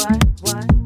what, what?